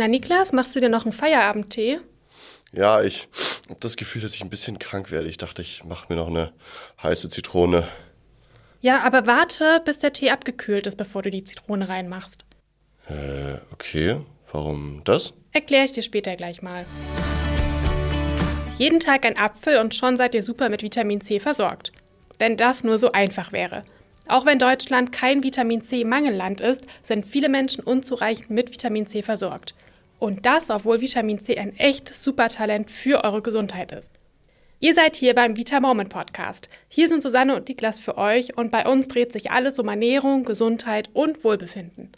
Na Niklas, machst du dir noch einen Feierabendtee? Ja, ich habe das Gefühl, dass ich ein bisschen krank werde. Ich dachte, ich mache mir noch eine heiße Zitrone. Ja, aber warte, bis der Tee abgekühlt ist, bevor du die Zitrone reinmachst. Äh, okay. Warum das? Erkläre ich dir später gleich mal. Jeden Tag ein Apfel und schon seid ihr super mit Vitamin C versorgt. Wenn das nur so einfach wäre. Auch wenn Deutschland kein Vitamin C-Mangelland ist, sind viele Menschen unzureichend mit Vitamin C versorgt. Und das, obwohl Vitamin C ein echtes Supertalent für eure Gesundheit ist. Ihr seid hier beim Vita Moment Podcast. Hier sind Susanne und Niklas für euch und bei uns dreht sich alles um Ernährung, Gesundheit und Wohlbefinden.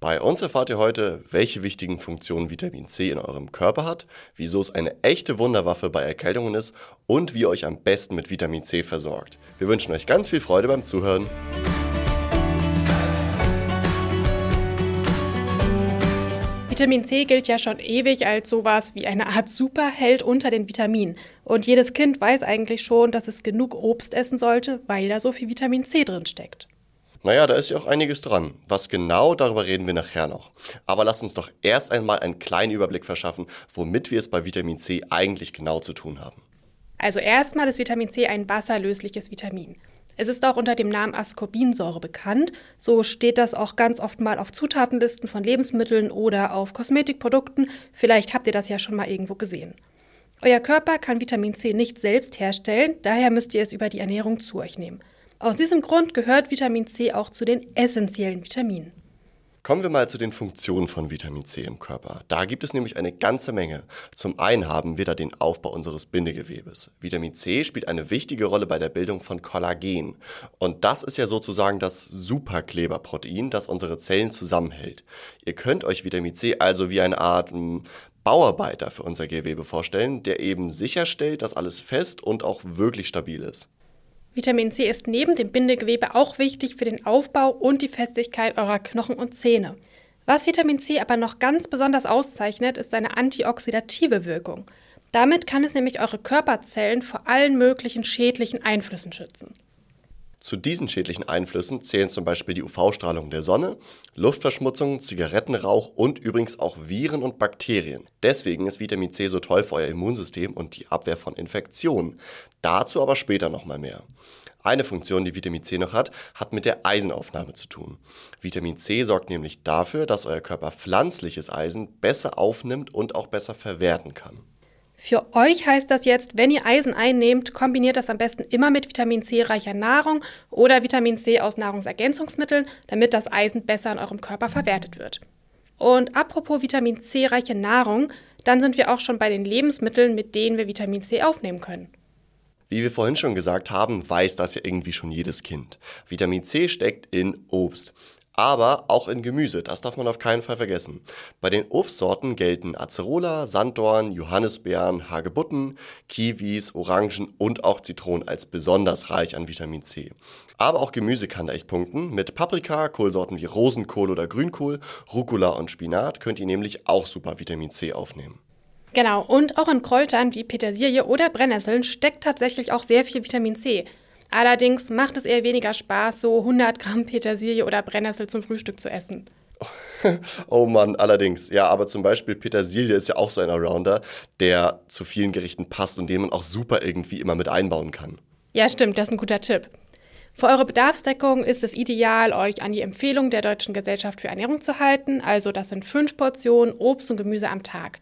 Bei uns erfahrt ihr heute, welche wichtigen Funktionen Vitamin C in eurem Körper hat, wieso es eine echte Wunderwaffe bei Erkältungen ist und wie ihr euch am besten mit Vitamin C versorgt. Wir wünschen euch ganz viel Freude beim Zuhören. Vitamin C gilt ja schon ewig als sowas wie eine Art Superheld unter den Vitaminen. Und jedes Kind weiß eigentlich schon, dass es genug Obst essen sollte, weil da so viel Vitamin C drin steckt. Naja, da ist ja auch einiges dran. Was genau, darüber reden wir nachher noch. Aber lasst uns doch erst einmal einen kleinen Überblick verschaffen, womit wir es bei Vitamin C eigentlich genau zu tun haben. Also erstmal ist Vitamin C ein wasserlösliches Vitamin. Es ist auch unter dem Namen Ascorbinsäure bekannt. So steht das auch ganz oft mal auf Zutatenlisten von Lebensmitteln oder auf Kosmetikprodukten. Vielleicht habt ihr das ja schon mal irgendwo gesehen. Euer Körper kann Vitamin C nicht selbst herstellen, daher müsst ihr es über die Ernährung zu euch nehmen. Aus diesem Grund gehört Vitamin C auch zu den essentiellen Vitaminen. Kommen wir mal zu den Funktionen von Vitamin C im Körper. Da gibt es nämlich eine ganze Menge. Zum einen haben wir da den Aufbau unseres Bindegewebes. Vitamin C spielt eine wichtige Rolle bei der Bildung von Kollagen. Und das ist ja sozusagen das Superkleberprotein, das unsere Zellen zusammenhält. Ihr könnt euch Vitamin C also wie eine Art hm, Bauarbeiter für unser Gewebe vorstellen, der eben sicherstellt, dass alles fest und auch wirklich stabil ist. Vitamin C ist neben dem Bindegewebe auch wichtig für den Aufbau und die Festigkeit eurer Knochen und Zähne. Was Vitamin C aber noch ganz besonders auszeichnet, ist seine antioxidative Wirkung. Damit kann es nämlich eure Körperzellen vor allen möglichen schädlichen Einflüssen schützen. Zu diesen schädlichen Einflüssen zählen zum Beispiel die UV-Strahlung der Sonne, Luftverschmutzung, Zigarettenrauch und übrigens auch Viren und Bakterien. Deswegen ist Vitamin C so toll für euer Immunsystem und die Abwehr von Infektionen. Dazu aber später nochmal mehr. Eine Funktion, die Vitamin C noch hat, hat mit der Eisenaufnahme zu tun. Vitamin C sorgt nämlich dafür, dass euer Körper pflanzliches Eisen besser aufnimmt und auch besser verwerten kann. Für euch heißt das jetzt, wenn ihr Eisen einnehmt, kombiniert das am besten immer mit Vitamin C reicher Nahrung oder Vitamin C aus Nahrungsergänzungsmitteln, damit das Eisen besser in eurem Körper verwertet wird. Und apropos Vitamin C reiche Nahrung, dann sind wir auch schon bei den Lebensmitteln, mit denen wir Vitamin C aufnehmen können. Wie wir vorhin schon gesagt haben, weiß das ja irgendwie schon jedes Kind. Vitamin C steckt in Obst aber auch in Gemüse. Das darf man auf keinen Fall vergessen. Bei den Obstsorten gelten Acerola, Sanddorn, Johannisbeeren, Hagebutten, Kiwis, Orangen und auch Zitronen als besonders reich an Vitamin C. Aber auch Gemüse kann da echt punkten. Mit Paprika, Kohlsorten wie Rosenkohl oder Grünkohl, Rucola und Spinat könnt ihr nämlich auch super Vitamin C aufnehmen. Genau, und auch in Kräutern wie Petersilie oder Brennnesseln steckt tatsächlich auch sehr viel Vitamin C. Allerdings macht es eher weniger Spaß, so 100 Gramm Petersilie oder Brennnessel zum Frühstück zu essen. Oh Mann, allerdings. Ja, aber zum Beispiel Petersilie ist ja auch so ein Arounder, der zu vielen Gerichten passt und den man auch super irgendwie immer mit einbauen kann. Ja, stimmt, das ist ein guter Tipp. Für eure Bedarfsdeckung ist es ideal, euch an die Empfehlung der Deutschen Gesellschaft für Ernährung zu halten. Also das sind fünf Portionen Obst und Gemüse am Tag.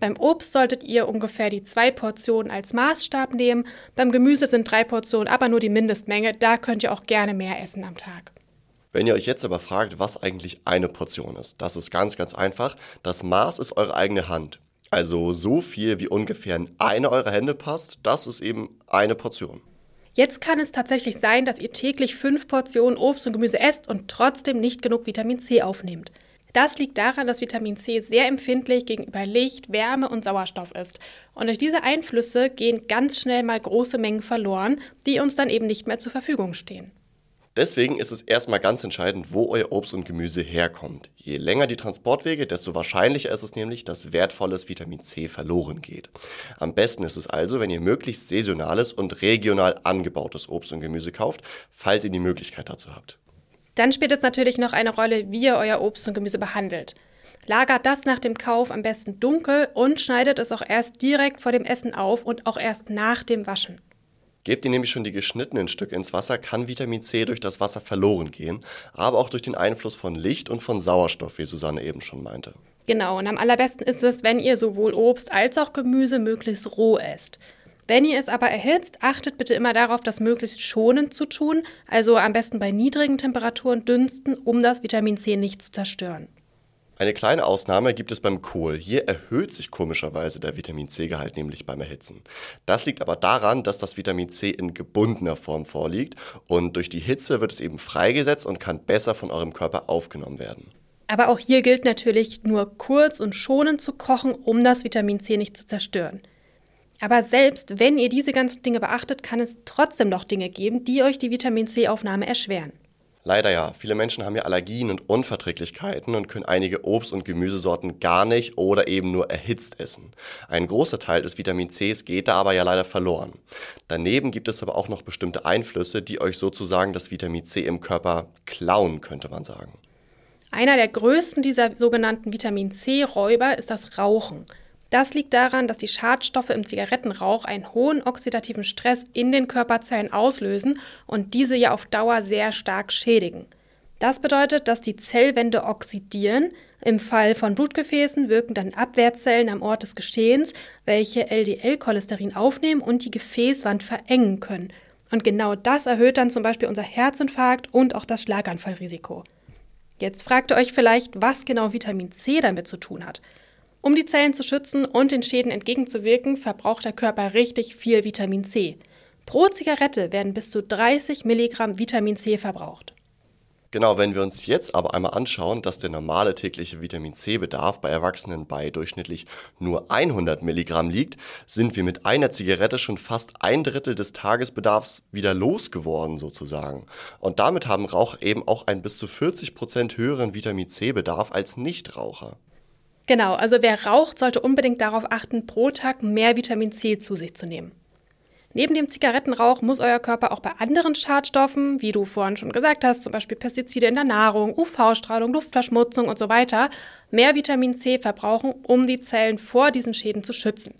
Beim Obst solltet ihr ungefähr die zwei Portionen als Maßstab nehmen. Beim Gemüse sind drei Portionen aber nur die Mindestmenge. Da könnt ihr auch gerne mehr essen am Tag. Wenn ihr euch jetzt aber fragt, was eigentlich eine Portion ist, das ist ganz, ganz einfach. Das Maß ist eure eigene Hand. Also so viel wie ungefähr in eine eurer Hände passt, das ist eben eine Portion. Jetzt kann es tatsächlich sein, dass ihr täglich fünf Portionen Obst und Gemüse esst und trotzdem nicht genug Vitamin C aufnehmt. Das liegt daran, dass Vitamin C sehr empfindlich gegenüber Licht, Wärme und Sauerstoff ist. Und durch diese Einflüsse gehen ganz schnell mal große Mengen verloren, die uns dann eben nicht mehr zur Verfügung stehen. Deswegen ist es erstmal ganz entscheidend, wo euer Obst und Gemüse herkommt. Je länger die Transportwege, desto wahrscheinlicher ist es nämlich, dass wertvolles Vitamin C verloren geht. Am besten ist es also, wenn ihr möglichst saisonales und regional angebautes Obst und Gemüse kauft, falls ihr die Möglichkeit dazu habt. Dann spielt es natürlich noch eine Rolle, wie ihr euer Obst und Gemüse behandelt. Lagert das nach dem Kauf am besten dunkel und schneidet es auch erst direkt vor dem Essen auf und auch erst nach dem Waschen. Gebt ihr nämlich schon die geschnittenen Stücke ins Wasser, kann Vitamin C durch das Wasser verloren gehen, aber auch durch den Einfluss von Licht und von Sauerstoff, wie Susanne eben schon meinte. Genau, und am allerbesten ist es, wenn ihr sowohl Obst als auch Gemüse möglichst roh esst. Wenn ihr es aber erhitzt, achtet bitte immer darauf, das möglichst schonend zu tun, also am besten bei niedrigen Temperaturen dünsten, um das Vitamin C nicht zu zerstören. Eine kleine Ausnahme gibt es beim Kohl. Hier erhöht sich komischerweise der Vitamin C-Gehalt nämlich beim Erhitzen. Das liegt aber daran, dass das Vitamin C in gebundener Form vorliegt und durch die Hitze wird es eben freigesetzt und kann besser von eurem Körper aufgenommen werden. Aber auch hier gilt natürlich, nur kurz und schonend zu kochen, um das Vitamin C nicht zu zerstören. Aber selbst wenn ihr diese ganzen Dinge beachtet, kann es trotzdem noch Dinge geben, die euch die Vitamin C-Aufnahme erschweren. Leider ja. Viele Menschen haben ja Allergien und Unverträglichkeiten und können einige Obst- und Gemüsesorten gar nicht oder eben nur erhitzt essen. Ein großer Teil des Vitamin Cs geht da aber ja leider verloren. Daneben gibt es aber auch noch bestimmte Einflüsse, die euch sozusagen das Vitamin C im Körper klauen, könnte man sagen. Einer der größten dieser sogenannten Vitamin C-Räuber ist das Rauchen. Das liegt daran, dass die Schadstoffe im Zigarettenrauch einen hohen oxidativen Stress in den Körperzellen auslösen und diese ja auf Dauer sehr stark schädigen. Das bedeutet, dass die Zellwände oxidieren. Im Fall von Blutgefäßen wirken dann Abwehrzellen am Ort des Geschehens, welche LDL-Cholesterin aufnehmen und die Gefäßwand verengen können. Und genau das erhöht dann zum Beispiel unser Herzinfarkt und auch das Schlaganfallrisiko. Jetzt fragt ihr euch vielleicht, was genau Vitamin C damit zu tun hat. Um die Zellen zu schützen und den Schäden entgegenzuwirken, verbraucht der Körper richtig viel Vitamin C. Pro Zigarette werden bis zu 30 Milligramm Vitamin C verbraucht. Genau, wenn wir uns jetzt aber einmal anschauen, dass der normale tägliche Vitamin C-Bedarf bei Erwachsenen bei durchschnittlich nur 100 Milligramm liegt, sind wir mit einer Zigarette schon fast ein Drittel des Tagesbedarfs wieder losgeworden sozusagen. Und damit haben Raucher eben auch einen bis zu 40 Prozent höheren Vitamin C-Bedarf als Nichtraucher. Genau, also wer raucht, sollte unbedingt darauf achten, pro Tag mehr Vitamin C zu sich zu nehmen. Neben dem Zigarettenrauch muss euer Körper auch bei anderen Schadstoffen, wie du vorhin schon gesagt hast, zum Beispiel Pestizide in der Nahrung, UV-Strahlung, Luftverschmutzung und so weiter, mehr Vitamin C verbrauchen, um die Zellen vor diesen Schäden zu schützen.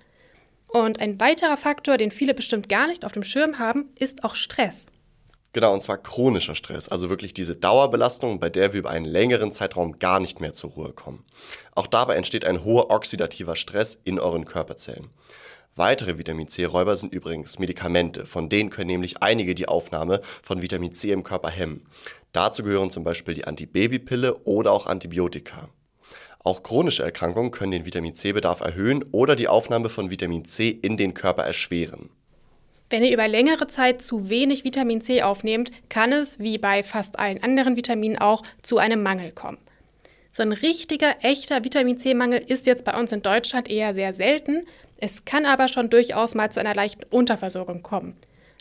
Und ein weiterer Faktor, den viele bestimmt gar nicht auf dem Schirm haben, ist auch Stress. Genau, und zwar chronischer Stress, also wirklich diese Dauerbelastung, bei der wir über einen längeren Zeitraum gar nicht mehr zur Ruhe kommen. Auch dabei entsteht ein hoher oxidativer Stress in euren Körperzellen. Weitere Vitamin C-Räuber sind übrigens Medikamente, von denen können nämlich einige die Aufnahme von Vitamin C im Körper hemmen. Dazu gehören zum Beispiel die Antibabypille oder auch Antibiotika. Auch chronische Erkrankungen können den Vitamin C-Bedarf erhöhen oder die Aufnahme von Vitamin C in den Körper erschweren. Wenn ihr über längere Zeit zu wenig Vitamin C aufnehmt, kann es, wie bei fast allen anderen Vitaminen auch, zu einem Mangel kommen. So ein richtiger, echter Vitamin C-Mangel ist jetzt bei uns in Deutschland eher sehr selten. Es kann aber schon durchaus mal zu einer leichten Unterversorgung kommen.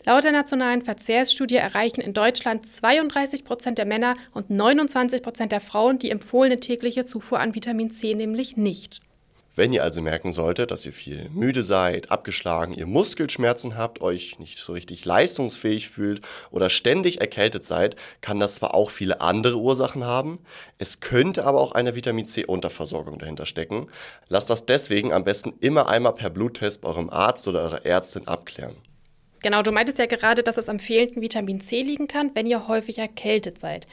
Laut der nationalen Verzehrsstudie erreichen in Deutschland 32 Prozent der Männer und 29 Prozent der Frauen die empfohlene tägliche Zufuhr an Vitamin C nämlich nicht. Wenn ihr also merken solltet, dass ihr viel müde seid, abgeschlagen, ihr Muskelschmerzen habt, euch nicht so richtig leistungsfähig fühlt oder ständig erkältet seid, kann das zwar auch viele andere Ursachen haben, es könnte aber auch eine Vitamin C Unterversorgung dahinter stecken. Lasst das deswegen am besten immer einmal per Bluttest bei eurem Arzt oder eurer Ärztin abklären. Genau, du meintest ja gerade, dass es am fehlenden Vitamin C liegen kann, wenn ihr häufig erkältet seid.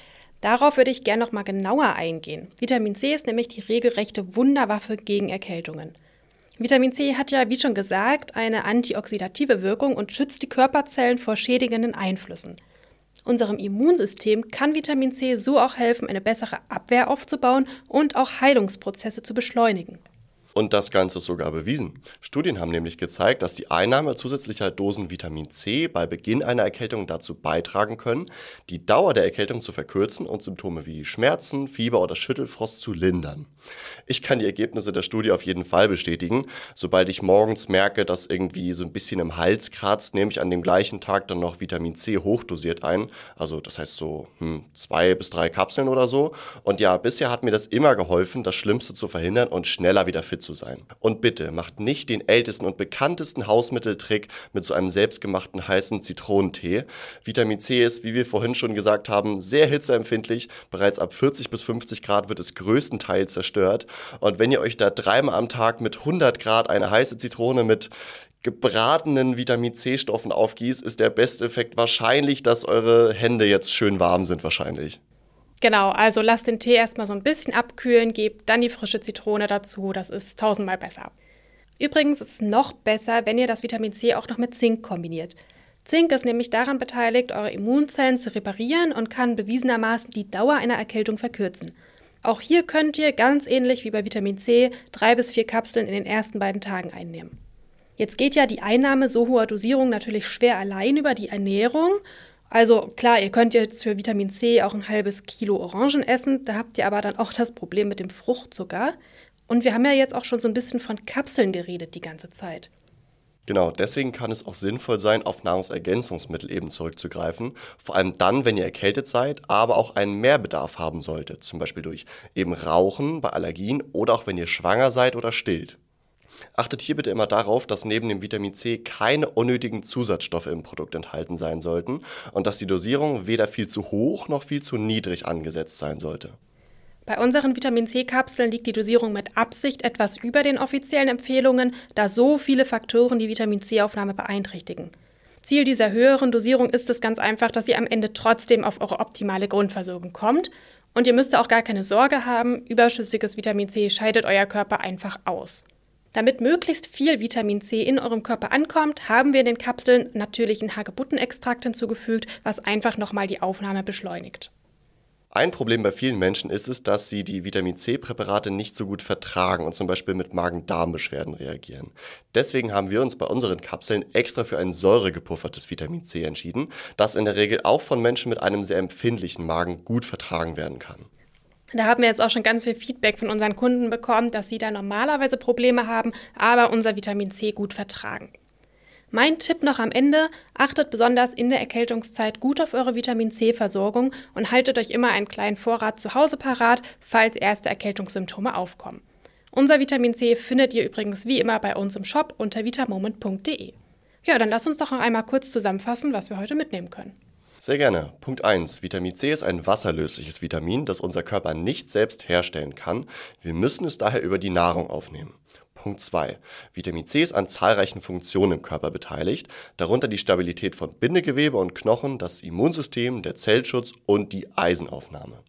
Darauf würde ich gerne noch mal genauer eingehen. Vitamin C ist nämlich die regelrechte Wunderwaffe gegen Erkältungen. Vitamin C hat ja, wie schon gesagt, eine antioxidative Wirkung und schützt die Körperzellen vor schädigenden Einflüssen. Unserem Immunsystem kann Vitamin C so auch helfen, eine bessere Abwehr aufzubauen und auch Heilungsprozesse zu beschleunigen. Und das Ganze ist sogar bewiesen. Studien haben nämlich gezeigt, dass die Einnahme zusätzlicher Dosen Vitamin C bei Beginn einer Erkältung dazu beitragen können, die Dauer der Erkältung zu verkürzen und Symptome wie Schmerzen, Fieber oder Schüttelfrost zu lindern. Ich kann die Ergebnisse der Studie auf jeden Fall bestätigen. Sobald ich morgens merke, dass irgendwie so ein bisschen im Hals kratzt, nehme ich an dem gleichen Tag dann noch Vitamin C hochdosiert ein. Also das heißt so hm, zwei bis drei Kapseln oder so. Und ja, bisher hat mir das immer geholfen, das Schlimmste zu verhindern und schneller wieder fit zu sein. Und bitte macht nicht den ältesten und bekanntesten Hausmitteltrick mit so einem selbstgemachten heißen Zitronentee. Vitamin C ist, wie wir vorhin schon gesagt haben, sehr hitzeempfindlich. Bereits ab 40 bis 50 Grad wird es größtenteils zerstört. Und wenn ihr euch da dreimal am Tag mit 100 Grad eine heiße Zitrone mit gebratenen Vitamin C-Stoffen aufgießt, ist der beste Effekt wahrscheinlich, dass eure Hände jetzt schön warm sind wahrscheinlich. Genau, also lasst den Tee erstmal so ein bisschen abkühlen, gebt dann die frische Zitrone dazu, das ist tausendmal besser. Übrigens ist es noch besser, wenn ihr das Vitamin C auch noch mit Zink kombiniert. Zink ist nämlich daran beteiligt, eure Immunzellen zu reparieren und kann bewiesenermaßen die Dauer einer Erkältung verkürzen. Auch hier könnt ihr ganz ähnlich wie bei Vitamin C drei bis vier Kapseln in den ersten beiden Tagen einnehmen. Jetzt geht ja die Einnahme so hoher Dosierung natürlich schwer allein über die Ernährung. Also klar, ihr könnt jetzt für Vitamin C auch ein halbes Kilo Orangen essen, da habt ihr aber dann auch das Problem mit dem Fruchtzucker. Und wir haben ja jetzt auch schon so ein bisschen von Kapseln geredet die ganze Zeit. Genau, deswegen kann es auch sinnvoll sein, auf Nahrungsergänzungsmittel eben zurückzugreifen. Vor allem dann, wenn ihr erkältet seid, aber auch einen Mehrbedarf haben solltet. Zum Beispiel durch eben Rauchen bei Allergien oder auch wenn ihr schwanger seid oder stillt. Achtet hier bitte immer darauf, dass neben dem Vitamin C keine unnötigen Zusatzstoffe im Produkt enthalten sein sollten und dass die Dosierung weder viel zu hoch noch viel zu niedrig angesetzt sein sollte. Bei unseren Vitamin C-Kapseln liegt die Dosierung mit Absicht etwas über den offiziellen Empfehlungen, da so viele Faktoren die Vitamin C-Aufnahme beeinträchtigen. Ziel dieser höheren Dosierung ist es ganz einfach, dass ihr am Ende trotzdem auf eure optimale Grundversorgung kommt. Und ihr müsst auch gar keine Sorge haben, überschüssiges Vitamin C scheidet euer Körper einfach aus. Damit möglichst viel Vitamin C in eurem Körper ankommt, haben wir in den Kapseln natürlichen Hagebuttenextrakt hinzugefügt, was einfach nochmal die Aufnahme beschleunigt. Ein Problem bei vielen Menschen ist es, dass sie die Vitamin C-Präparate nicht so gut vertragen und zum Beispiel mit Magen-Darm-Beschwerden reagieren. Deswegen haben wir uns bei unseren Kapseln extra für ein säuregepuffertes Vitamin C entschieden, das in der Regel auch von Menschen mit einem sehr empfindlichen Magen gut vertragen werden kann. Da haben wir jetzt auch schon ganz viel Feedback von unseren Kunden bekommen, dass sie da normalerweise Probleme haben, aber unser Vitamin C gut vertragen. Mein Tipp noch am Ende, achtet besonders in der Erkältungszeit gut auf eure Vitamin C-Versorgung und haltet euch immer einen kleinen Vorrat zu Hause parat, falls erste Erkältungssymptome aufkommen. Unser Vitamin C findet ihr übrigens wie immer bei uns im Shop unter vitamoment.de. Ja, dann lasst uns doch noch einmal kurz zusammenfassen, was wir heute mitnehmen können. Sehr gerne. Punkt 1. Vitamin C ist ein wasserlösliches Vitamin, das unser Körper nicht selbst herstellen kann. Wir müssen es daher über die Nahrung aufnehmen. Punkt 2. Vitamin C ist an zahlreichen Funktionen im Körper beteiligt, darunter die Stabilität von Bindegewebe und Knochen, das Immunsystem, der Zellschutz und die Eisenaufnahme.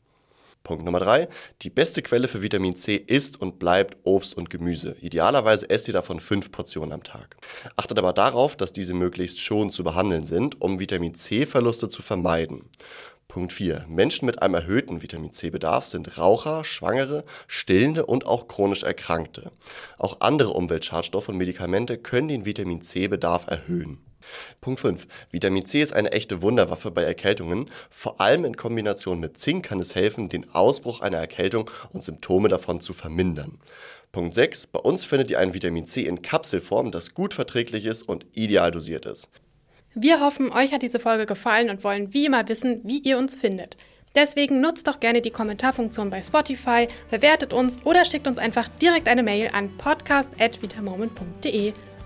Punkt Nummer drei. Die beste Quelle für Vitamin C ist und bleibt Obst und Gemüse. Idealerweise esst ihr davon fünf Portionen am Tag. Achtet aber darauf, dass diese möglichst schon zu behandeln sind, um Vitamin C-Verluste zu vermeiden. Punkt 4. Menschen mit einem erhöhten Vitamin C-Bedarf sind Raucher, Schwangere, Stillende und auch chronisch Erkrankte. Auch andere Umweltschadstoffe und Medikamente können den Vitamin C-Bedarf erhöhen. Punkt 5. Vitamin C ist eine echte Wunderwaffe bei Erkältungen. Vor allem in Kombination mit Zink kann es helfen, den Ausbruch einer Erkältung und Symptome davon zu vermindern. Punkt 6. Bei uns findet ihr ein Vitamin C in Kapselform, das gut verträglich ist und ideal dosiert ist. Wir hoffen, euch hat diese Folge gefallen und wollen wie immer wissen, wie ihr uns findet. Deswegen nutzt doch gerne die Kommentarfunktion bei Spotify, bewertet uns oder schickt uns einfach direkt eine Mail an podcast.vitamoment.de.